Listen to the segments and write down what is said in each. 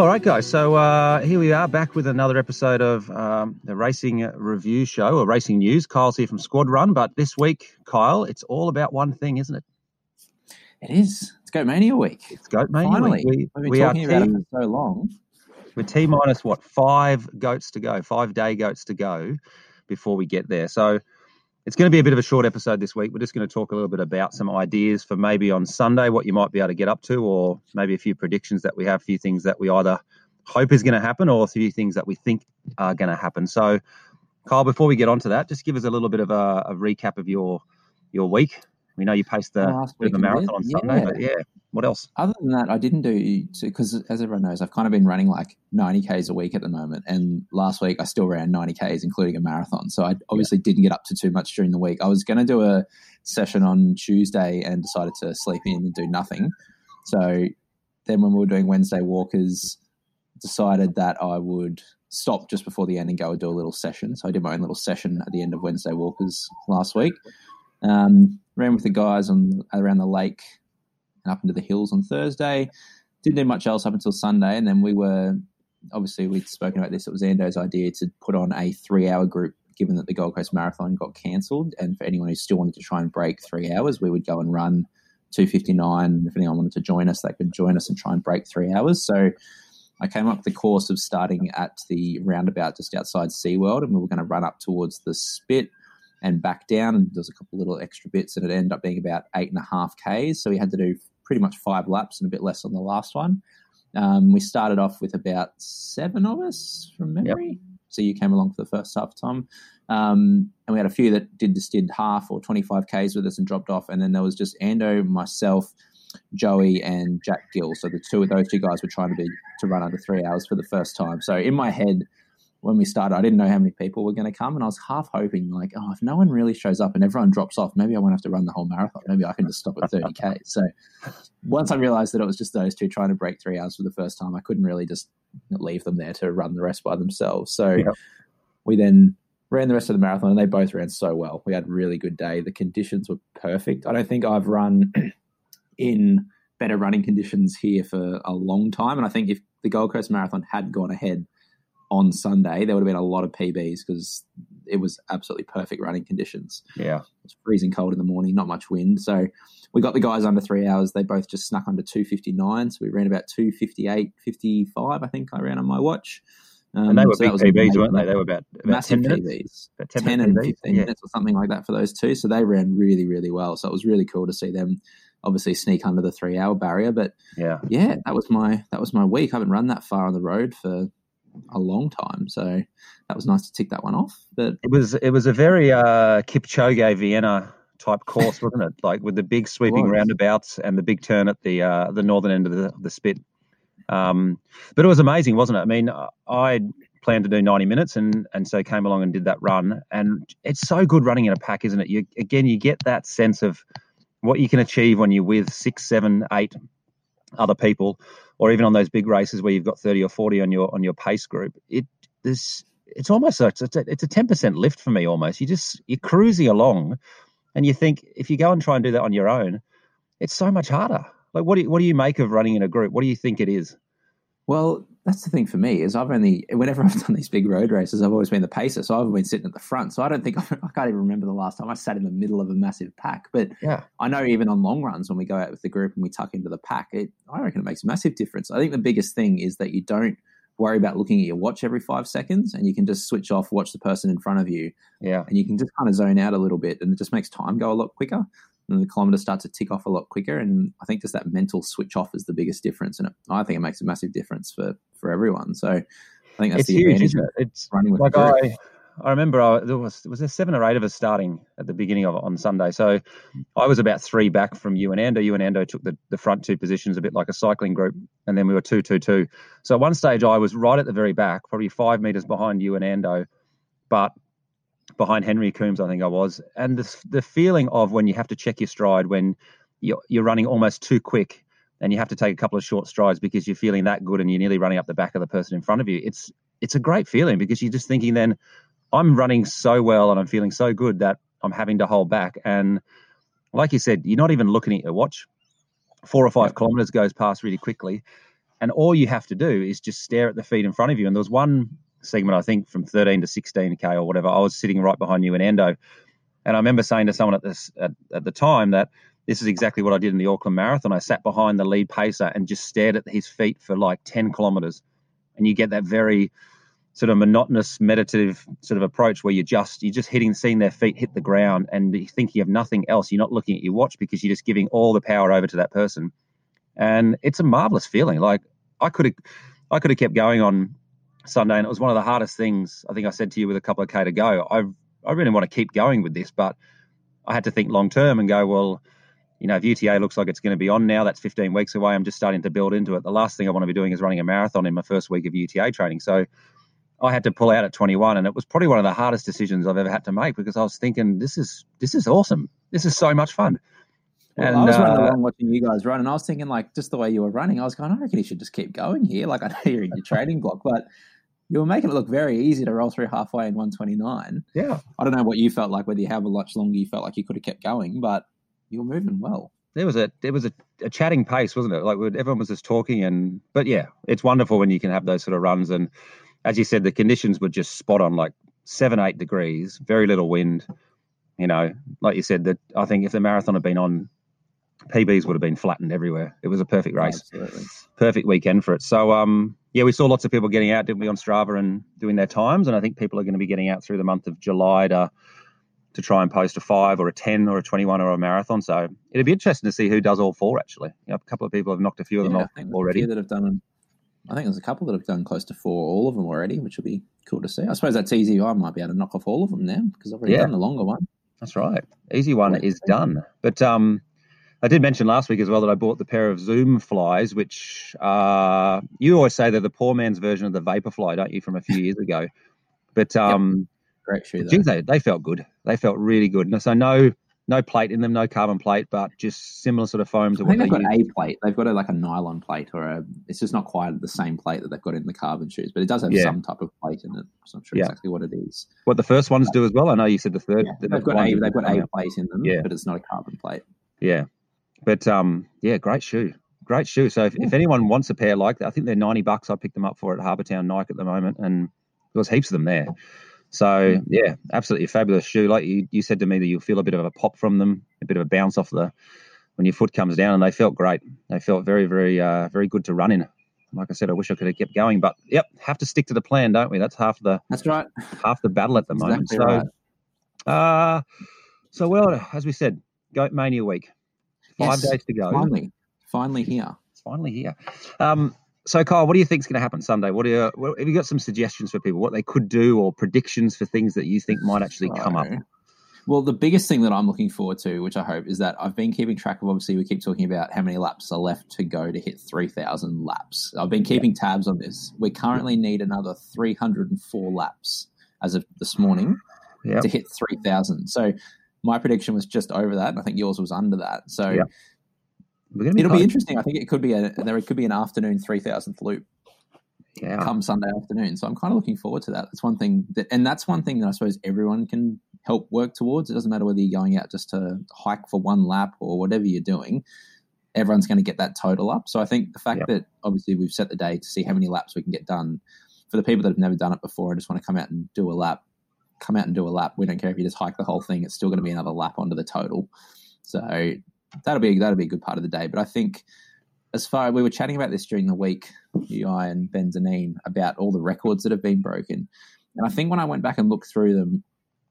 All right, guys. So uh, here we are back with another episode of um, the Racing Review Show or Racing News. Kyle's here from Squad Run, but this week, Kyle, it's all about one thing, isn't it? It is. It's Goat Mania week. It's Goat Mania Finally, week. we've been we talking are about team, it for so long. we're T minus what five goats to go, five day goats to go before we get there. So it's going to be a bit of a short episode this week. We're just going to talk a little bit about some ideas for maybe on Sunday what you might be able to get up to, or maybe a few predictions that we have, a few things that we either hope is going to happen or a few things that we think are going to happen. So, Kyle, before we get on to that, just give us a little bit of a, a recap of your your week. We know you paced the Last a marathon on Sunday, yeah. but yeah, what else? Other than that, I didn't do because, as everyone knows, I've kind of been running like 90 k's a week at the moment. And last week, I still ran 90 k's, including a marathon. So I obviously didn't get up to too much during the week. I was going to do a session on Tuesday and decided to sleep in and do nothing. So then, when we were doing Wednesday walkers, decided that I would stop just before the end and go and do a little session. So I did my own little session at the end of Wednesday walkers last week. Um, ran with the guys on around the lake and up into the hills on Thursday. Didn't do much else up until Sunday, and then we were obviously we'd spoken about this. It was Ando's idea to put on a three-hour group, given that the Gold Coast Marathon got cancelled, and for anyone who still wanted to try and break three hours, we would go and run 259. If anyone wanted to join us, they could join us and try and break three hours. So I came up with the course of starting at the roundabout just outside SeaWorld, and we were going to run up towards the Spit and back down, and there's a couple little extra bits, and it ended up being about eight and a half Ks. So we had to do pretty much five laps and a bit less on the last one. Um, we started off with about seven of us from memory. So you came along for the first half, Tom. Um, and we had a few that did just did half or 25 Ks with us and dropped off. And then there was just Ando, myself, Joey, and Jack Gill. So the two of those two guys were trying to be to run under three hours for the first time. So in my head, when we started, I didn't know how many people were going to come, and I was half hoping, like, oh, if no one really shows up and everyone drops off, maybe I won't have to run the whole marathon. Maybe I can just stop at 30k. So once I realized that it was just those two trying to break three hours for the first time, I couldn't really just leave them there to run the rest by themselves. So we then ran the rest of the marathon, and they both ran so well. We had a really good day. The conditions were perfect. I don't think I've run in better running conditions here for a long time, and I think if the Gold Coast Marathon had gone ahead on Sunday, there would have been a lot of PBs because it was absolutely perfect running conditions. Yeah, It's freezing cold in the morning, not much wind. So we got the guys under three hours. They both just snuck under 259. So we ran about 258, 55, I think I ran on my watch. Um, and they were so big PBs, weren't they? They were about, about Massive 10 minutes. PBs. About 10, 10, and PBs. 15 Yeah. minutes or something like that for those two. So they ran really, really well. So it was really cool to see them obviously sneak under the three hour barrier. But yeah. yeah, that was my that was my week. I haven't run that far on the road for a long time. So that was nice to tick that one off. But It was it was a very uh, Kipchoge Vienna type course, wasn't it? Like with the big sweeping roundabouts and the big turn at the uh, the northern end of the, the spit. Um, but it was amazing, wasn't it? I mean, I planned to do 90 minutes and and so came along and did that run. And it's so good running in a pack, isn't it? You again, you get that sense of what you can achieve when you're with six, seven, eight other people, or even on those big races where you've got 30 or 40 on your on your pace group. It this it's almost like it's a, it's a 10% lift for me almost. You just you're cruising along and you think if you go and try and do that on your own, it's so much harder. Like what do you, what do you make of running in a group? What do you think it is? Well, that's the thing for me is I've only whenever I've done these big road races, I've always been the pacer, so I've been sitting at the front. So I don't think I can't even remember the last time I sat in the middle of a massive pack. But Yeah. I know even on long runs when we go out with the group and we tuck into the pack, it I reckon it makes a massive difference. I think the biggest thing is that you don't worry about looking at your watch every five seconds, and you can just switch off, watch the person in front of you, Yeah. and you can just kind of zone out a little bit, and it just makes time go a lot quicker. And the kilometers start to tick off a lot quicker, and I think just that mental switch off is the biggest difference, and it, I think it makes a massive difference for for everyone. So I think that's It's the huge, advantage isn't it? It's running with like the. I I remember I, there was was there seven or eight of us starting at the beginning of on Sunday. So I was about three back from you and Ando. You and Ando took the, the front two positions a bit like a cycling group, and then we were two two two. So at one stage I was right at the very back, probably five meters behind you and Ando, but behind Henry Coombs, I think I was. And the the feeling of when you have to check your stride when you're you're running almost too quick and you have to take a couple of short strides because you're feeling that good and you're nearly running up the back of the person in front of you. It's it's a great feeling because you're just thinking then I'm running so well and I'm feeling so good that I'm having to hold back. And like you said, you're not even looking at your watch. Four or five kilometers goes past really quickly. and all you have to do is just stare at the feet in front of you. And there was one segment, I think, from 13 to 16k or whatever. I was sitting right behind you in Ando. and I remember saying to someone at this at, at the time that this is exactly what I did in the Auckland Marathon. I sat behind the lead pacer and just stared at his feet for like 10 kilometers, and you get that very sort of monotonous meditative sort of approach where you're just you're just hitting seeing their feet hit the ground and you think you have nothing else you're not looking at your watch because you're just giving all the power over to that person and it's a marvelous feeling like i could have i could have kept going on sunday and it was one of the hardest things i think i said to you with a couple of k to go i i really want to keep going with this but i had to think long term and go well you know, if UTA looks like it's going to be on now, that's 15 weeks away. I'm just starting to build into it. The last thing I want to be doing is running a marathon in my first week of UTA training. So I had to pull out at 21, and it was probably one of the hardest decisions I've ever had to make because I was thinking, this is this is awesome. This is so much fun. Well, and, I was running uh, along watching you guys run, and I was thinking, like, just the way you were running, I was going, I reckon you should just keep going here. Like, I know you're in your training block, but you were making it look very easy to roll through halfway in 129. Yeah. I don't know what you felt like, whether you have a much longer you felt like you could have kept going, but you were moving well. There was a there was a, a chatting pace, wasn't it? Like everyone was just talking, and but yeah, it's wonderful when you can have those sort of runs and as you said, the conditions were just spot on, like seven, eight degrees, very little wind. You know, like you said, that I think if the marathon had been on, PBs would have been flattened everywhere. It was a perfect race, Absolutely. perfect weekend for it. So, um, yeah, we saw lots of people getting out, didn't we, on Strava and doing their times, and I think people are going to be getting out through the month of July to to try and post a five or a ten or a twenty-one or a marathon. So it'd be interesting to see who does all four. Actually, you know, a couple of people have knocked a few of them off already. that have done I think there's a couple that have done close to four, all of them already, which will be cool to see. I suppose that's easy. I might be able to knock off all of them now because I've already yeah. done the longer one. That's right. Easy one is done. But um, I did mention last week as well that I bought the pair of Zoom flies, which uh, you always say they're the poor man's version of the Vaporfly, don't you, from a few years ago? But um, yep. great shoe. Geez, they, they felt good. They felt really good. So no no plate in them, no carbon plate, but just similar sort of foam to I what they've got use. a plate. They've got a, like a nylon plate, or a. It's just not quite the same plate that they've got in the carbon shoes, but it does have yeah. some type of plate in it. So I'm not sure yeah. exactly what it is. What the first ones do as well. I know you said the third. Yeah, they've got a they've got a plate in them, yeah. but it's not a carbon plate. Yeah, but um, yeah, great shoe, great shoe. So if, if anyone wants a pair like that, I think they're ninety bucks. I picked them up for at Harbour Town Nike at the moment, and there's heaps of them there. So yeah, absolutely fabulous shoe. Like you, you said to me that you'll feel a bit of a pop from them, a bit of a bounce off the when your foot comes down, and they felt great. They felt very, very, uh, very good to run in. Like I said, I wish I could have kept going, but yep, have to stick to the plan, don't we? That's half the that's right, half the battle at the moment. so, right. uh, so well, as we said, Goat Mania week, five yes, days to go. Finally, finally here. It's finally here. Um, so, Kyle, what do you think is going to happen Sunday? What, are you, have you got some suggestions for people? What they could do, or predictions for things that you think might actually come up? Well, the biggest thing that I'm looking forward to, which I hope, is that I've been keeping track of. Obviously, we keep talking about how many laps are left to go to hit 3,000 laps. I've been keeping tabs on this. We currently need another 304 laps as of this morning yep. to hit 3,000. So my prediction was just over that, and I think yours was under that. So yep. Be It'll be interesting. I think it could be a there could be an afternoon three thousandth loop. Yeah. Come Sunday afternoon. So I'm kind of looking forward to that. That's one thing that, and that's one thing that I suppose everyone can help work towards. It doesn't matter whether you're going out just to hike for one lap or whatever you're doing. Everyone's going to get that total up. So I think the fact yep. that obviously we've set the day to see how many laps we can get done for the people that have never done it before and just want to come out and do a lap, come out and do a lap. We don't care if you just hike the whole thing. It's still going to be another lap onto the total. So that'll be that'll be a good part of the day. But I think as far we were chatting about this during the week, you, and Ben Zanine about all the records that have been broken, and I think when I went back and looked through them,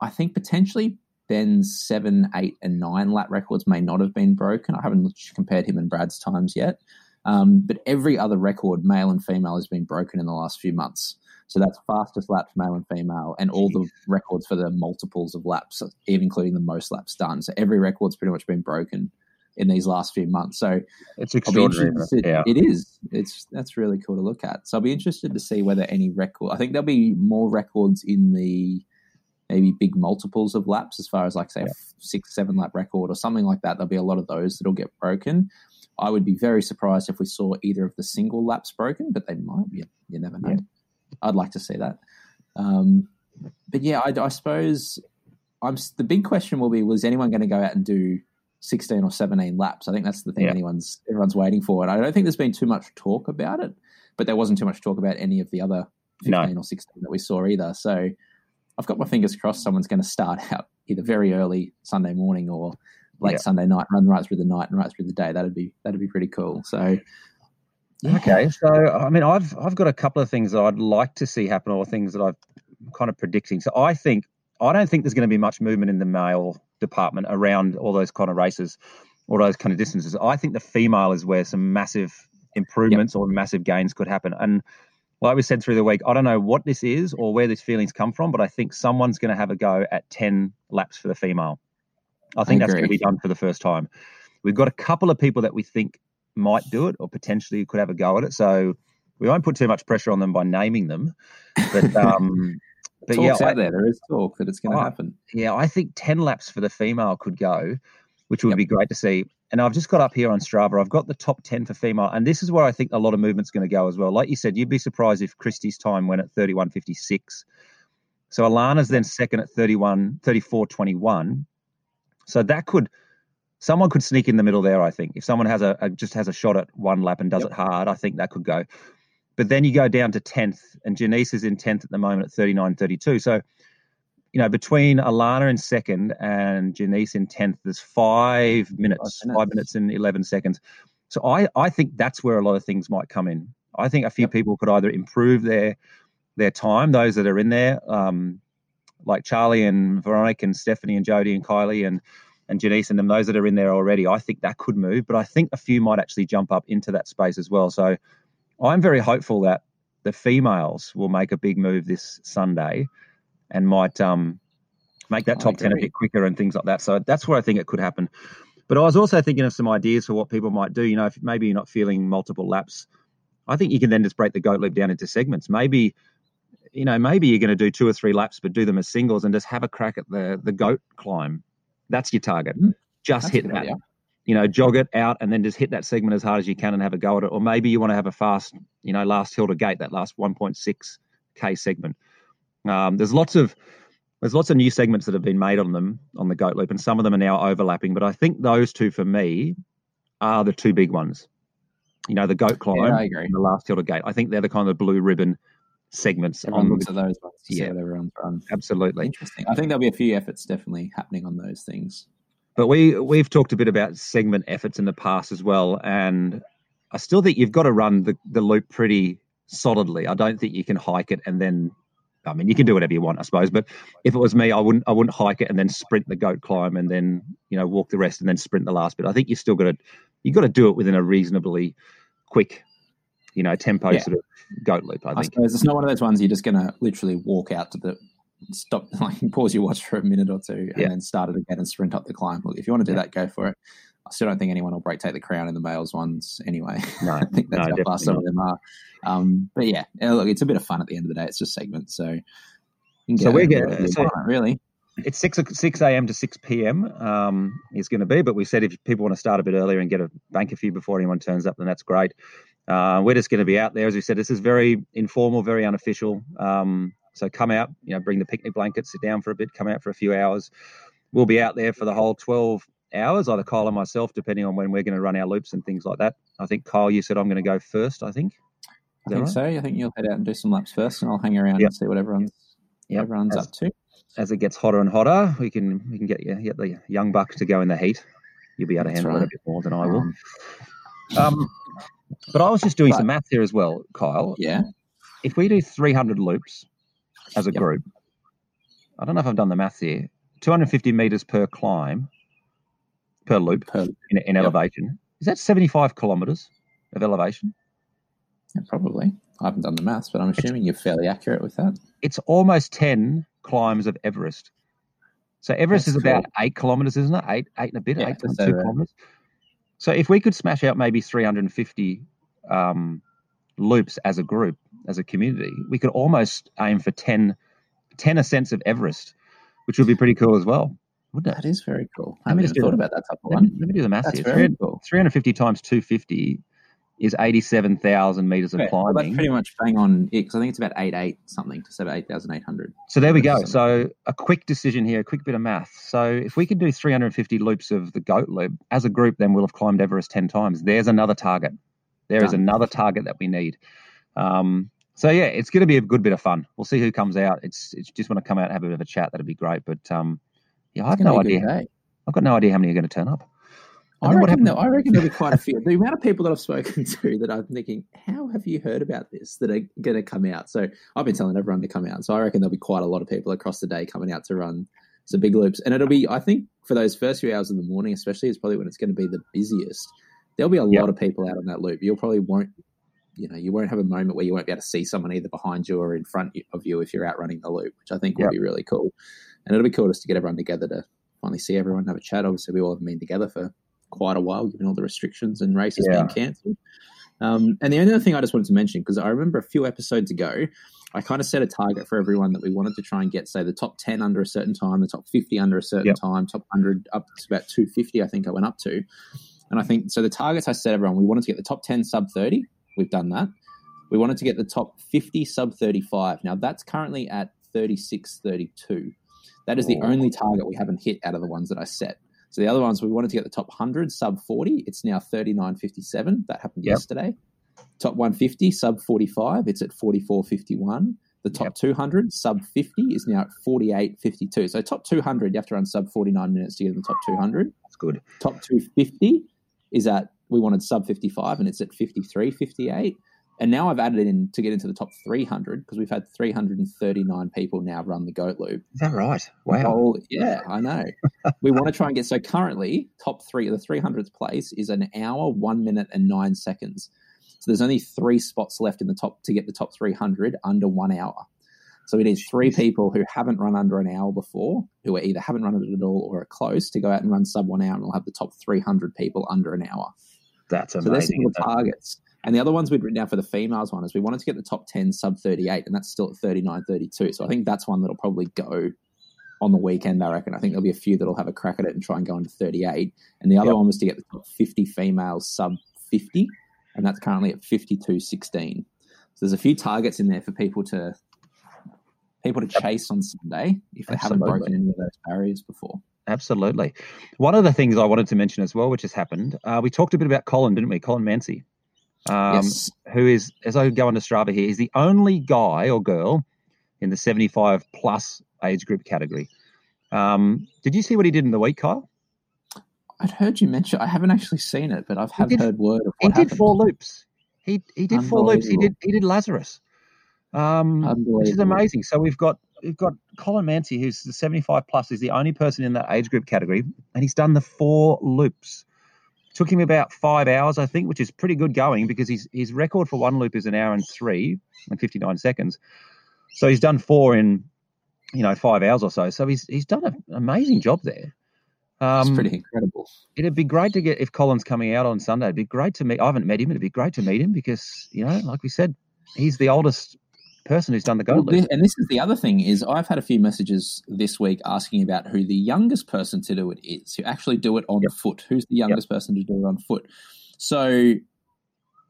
I think potentially Ben's seven, eight, and nine lap records may not have been broken. I haven't compared him and Brad's times yet, um, but every other record, male and female, has been broken in the last few months. So that's fastest lap for male and female, and all the records for the multiples of laps, even including the most laps done. So every record's pretty much been broken in these last few months. So it's extraordinary. yeah. It is. It's that's really cool to look at. So I'll be interested to see whether any record. I think there'll be more records in the maybe big multiples of laps, as far as like say yeah. six, seven lap record or something like that. There'll be a lot of those that'll get broken. I would be very surprised if we saw either of the single laps broken, but they might. You, you never know. Yeah. I'd like to see that. Um, but yeah, I, I suppose I'm the big question will be: Was anyone going to go out and do 16 or 17 laps. I think that's the thing Yeah. anyone's everyone's waiting for. And I don't think there's been too much talk about it, but there wasn't too much talk about any of the other 15 No. or 16 that we saw either. So I've got my fingers crossed someone's going to start out either very early Sunday morning or late Yeah. Sunday night, run right through the night and right through the day. That'd be that'd be pretty cool. So yeah. Okay, so I mean, I've I've got a couple of things that I'd like to see happen, or things that I've kind of predicting. So I think I don't think there's going to be much movement in the male department around all those kind of races, all those kind of distances. I think the female is where some massive improvements or massive gains could happen. And like we said through the week, I don't know what this is or where these feelings come from, but I think someone's going to have a go at ten laps for the female. I think that's going to be done for the first time. We've got a couple of people that we think might do it or potentially could have a go at it. So we won't put too much pressure on them by naming them. But um, but yeah, talk's I, there. There is talk that it's going to happen. yeah, I think ten laps for the female could go, which would Yep. be great to see. And I've just got up here on Strava. I've got the top ten for female, and this is where I think a lot of movement's going to go as well. Like you said, you'd be surprised if Christie's time went at thirty one fifty six. So Alana's then second at 31, 34.21. So that could someone could sneak in the middle there. I think if someone has a, a just has a shot at one lap and does Yep. it hard, I think that could go. But then you go down to tenth, and Janice is in tenth at the moment at 39.32. So you know, between Alana in second and Janice in tenth, there's five minutes, minutes. five minutes and eleven seconds. So I, I think that's where a lot of things might come in. I think a few Yep. people could either improve their their time, those that are in there, um, like Charlie and Veronica and Stephanie and Jody and Kylie and and Janice and them, those that are in there already. I think that could move, but I think a few might actually jump up into that space as well. So I'm very hopeful that the females will make a big move this Sunday and might um, make that top 10 a bit quicker and things like that. So that's where I think it could happen. But I was also thinking of some ideas for what people might do. You know, if maybe you're not feeling multiple laps, I think you can then just break the goat loop down into segments. Maybe, you know, maybe you're going to do two or three laps, but do them as singles and just have a crack at the the goat climb. That's your target. Mm. Just That's hit that idea. you know, jog it out and then just hit that segment as hard as you can and have a go at it. Or maybe you want to have a fast, you know, last hill to gate, that last 1.6k segment. Um, there's lots of there's lots of new segments that have been made on them on the goat loop, and some of them are now overlapping. But I think those two for me are the two big ones. You know, the goat climb Yeah, and the last hill to gate. I think they're the kind of blue ribbon segments Everyone on looks at those ones to Yeah. everyone's run. absolutely. Interesting. I think there'll be a few efforts definitely happening on those things. But we we've talked a bit about segment efforts in the past as well, and I still think you've got to run the, the loop pretty solidly. I don't think you can hike it and then. I mean, you can do whatever you want, I suppose. But if it was me, I wouldn't. I wouldn't hike it and then sprint the goat climb and then you know walk the rest and then sprint the last bit. I think you still got to you've got to do it within a reasonably quick, you know, tempo Yeah. sort of goat loop. I I think. suppose it's not one of those ones you're just going to literally walk out to the stop, like pause your watch for a minute or two, and Yeah. then start it again and sprint up the climb. Look, if you want to do Yeah. that, go for it. I still don't think anyone will break take the crown in the males ones anyway. No, I think that's no, how fast some of them are. Um, but yeah, look, it's a bit of fun at the end of the day. It's just segments, so. Can So we're getting- so- really. it's six six a.m. to six p.m. Um, is going to be, but we said if people want to start a bit earlier and get a bank a few before anyone turns up, then that's great. Uh, we're just going to be out there, as we said. This is very informal, very unofficial. Um, so come out, you know, bring the picnic blanket, sit down for a bit, come out for a few hours. We'll be out there for the whole twelve hours, either Kyle or myself, depending on when we're going to run our loops and things like that. I think Kyle, you said I'm going to go first. I think. I think right? so. I think you'll head out and do some laps first, and I'll hang around Yep. and see what everyone's Yep. everyone's As- up to. As it gets hotter and hotter, we can we can get you get the young buck to go in the heat. You'll be able to That's handle it a bit more than I will. Um, Um, but I was just doing But- some math here as well, Kyle. yeah, If we do 300 loops as a Yep. group, I don't know if I've done the math here. 250 meters per climb per loop per, in, in Yep. elevation. Is that 75 kilometers of elevation? yeah, probably. I haven't done the maths, but I'm assuming you're fairly accurate with that. It's almost 10 climbs of Everest. So Everest That's is about cool. eight kilometers, isn't it? Eight, eight and a bit, Yeah, eight point two kilometers. So if we could smash out maybe 350 um, loops as a group, as a community, we could almost aim for 10, 10 ascents of Everest, which would be pretty cool as well, wouldn't it? That is very cool. I haven't just even thought about that type of Let me, let me do the math That's here. very 300 cool. 350 times 250 is 87,000 meters of Yeah, well, climbing. that's pretty much bang on it because I think it's about eight eight something to say about eight thousand eight hundred. So there we go. So a quick decision here, a quick bit of math. So if we can do 350 loops of the goat loop as a group, then we'll have climbed Everest 10 times. There's another target. There is Done. another target that we need. Um, so yeah, it's going to be a good bit of fun. We'll see who comes out. It's, it's just want to come out and have a bit of a chat. That'd be great. But um, yeah, I have no idea. I've got no idea how many are going to turn up. I reckon, happened- there- I reckon there'll be quite a few. The amount of people that I've spoken to that I'm thinking, how have you heard about this that are going to come out? So I've been telling everyone to come out. So I reckon there'll be quite a lot of people across the day coming out to run some big loops. And it'll be, I think, for those first few hours in the morning, especially, is probably when it's going to be the busiest. There'll be a Yep. lot of people out on that loop. You'll probably won't, you know, you won't have a moment where you won't be able to see someone either behind you or in front of you if you're out running the loop, which I think Yep. will be really cool. And it'll be cool just to get everyone together to finally see everyone have a chat. Obviously, we all haven't been together for quite a while, given all the restrictions and races Yeah. being cancelled. Um, and the only other thing I just wanted to mention, because I remember a few episodes ago, I kind of set a target for everyone that we wanted to try and get, say, the top 10 under a certain time, the top 50 under a certain Yep. time, top 100 up to about 250, I think I went up to. And I think, so the targets I set everyone, we wanted to get the top 10 sub 30. We've done that. We wanted to get the top 50 sub 35. Now, that's currently at 36.32. That is the Oh. only target we haven't hit out of the ones that I set. So the other ones, we wanted to get the top 100 sub 40. It's now 39.57. That happened Yep. yesterday. Top 150 sub 45. It's at 44.51. The top Yep. 200 sub 50 is now at 48.52. So top 200, you have to run sub 49 minutes to get in the top 200. That's good. Top 250 is at, we wanted sub 55 and it's at 53.58. And now I've added in to get into the top 300 because we've had 339 people now run the goat loop. Is that right? Wow. Oh, yeah, I know. we want to try and get so currently top three, the 300th place is an hour, one minute, and nine seconds. So there's only three spots left in the top to get the top 300 under one hour. So we need three people who haven't run under an hour before, who are either haven't run it at all or are close, to go out and run sub one hour, and we'll have the top 300 people under an hour. That's So amazing. some of the targets. And the other ones we'd written down for the females one is we wanted to get the top 10 sub 38, and that's still at 39 32. So I think that's one that'll probably go on the weekend, I reckon. I think there'll be a few that'll have a crack at it and try and go into 38. And the other Yep. one was to get the top 50 females sub 50, and that's currently at 52 16. So there's a few targets in there for people to people to chase on Sunday if they haven't broken any of those barriers before. Absolutely. One of the things I wanted to mention as well, which has happened, uh, we talked a bit about Colin, didn't we? Colin Mancy, um, yes. who is, as I go into Strava here, is the only guy or girl in the 75 plus age group category. Um, did you see what he did in the week, Kyle? I'd heard you mention I haven't actually seen it, but I've have did- heard word of it. He what did four loops. He he did four loops. He did he did Lazarus, um, which is amazing. So we've got we've got Colin Mancy, who's the 75 plus, is the only person in that age group category, and he's done the four loops. Took him about five hours, I think, which is pretty good going because his his record for one loop is an hour and three and 59 seconds. So he's done four in you know five hours or so. So he's he's done an amazing job there. It's Um, pretty incredible. it'd be great to get if Colin's coming out on Sunday. It'd be great to meet. I haven't met him. It'd be great to meet him because you know, like we said, he's the oldest person who's done the Well, goat this, and this is the other thing is I've had a few messages this week asking about who the youngest person to do it is, who actually do it on Yep. foot. Who's the youngest person to do it on foot? So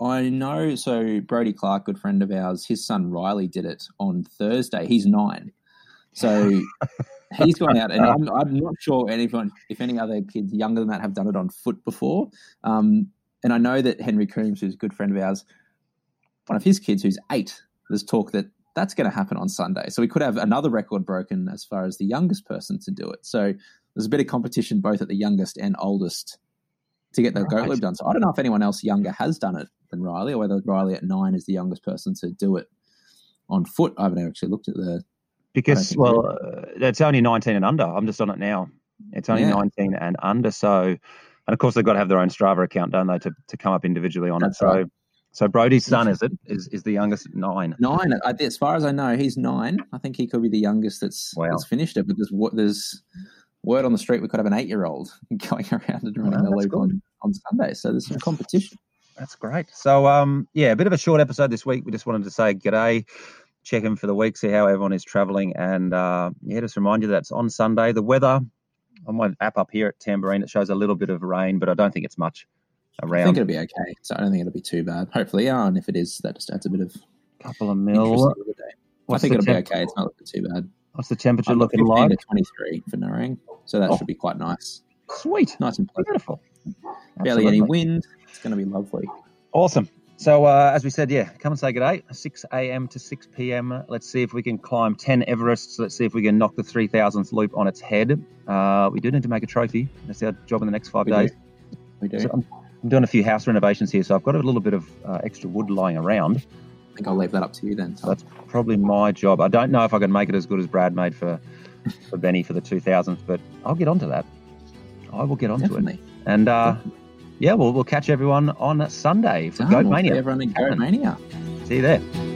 I know. So Brody Clark, good friend of ours, his son Riley did it on Thursday. He's nine, so he's gone out, and I'm, I'm not sure anyone, if any other kids younger than that, have done it on foot before. Um, and I know that Henry Coombs, who's a good friend of ours, one of his kids who's eight, there's talk that that's going to happen on Sunday. So we could have another record broken as far as the youngest person to do it. So there's a bit of competition both at the youngest and oldest to get the goat loop done. So I don't know if anyone else younger has done it than Riley, or whether Riley at nine is the youngest person to do it on foot. I haven't actually looked at the. Because well, uh, it's only 19 and under. I'm just on it now. It's only Yeah. 19 and under. So, and of course they've got to have their own Strava account, don't they, to, to come up individually on That's it. Right. so Brody's son is it is is the youngest nine. Nine, as far as I know, he's nine. I think he could be the youngest that's, Wow. that's finished it. But there's there's word on the street we could have an eight year old going around and running the loop good. on, on Sunday. So there's some competition. That's great. So, um, yeah, a bit of a short episode this week. We just wanted to say g'day, check in for the week, see how everyone is travelling, and uh, yeah, just remind you that's on Sunday. The weather on my app up here at Tamborine it shows a little bit of rain, but I don't think it's much. Around. I think it'll be okay. So I don't think it'll be too bad. Hopefully, yeah. And if it is, that just adds a bit of couple of interest mil. to. I think it'll temp- be okay. It's not looking too bad. What's the temperature I've looking like? to 23 for Nerang. So that Oh. should be quite nice. Sweet, Nice and pleasant. beautiful. Barely any wind. It's going to be lovely. Awesome. So uh, as we said, yeah, come and say good day. 6 a.m. to 6 p.m. Let's see if we can climb 10 Everests. Let's see if we can knock the 3,000th loop on its head. Uh, we do need to make a trophy. That's our job in the next five We days. do. We do. So I'm, doing a few house renovations here, so I've got a little bit of uh, extra wood lying around. I think I'll leave that up to you then. That's probably my job. I don't know if I can make it as good as Brad made for for Benny for the 2000th, but I'll get onto that. I will get onto it. Definitely. And uh, yeah, we'll, we'll catch everyone on Sunday for Done. Goat We'll see Everyone in Goat Mania. See you there.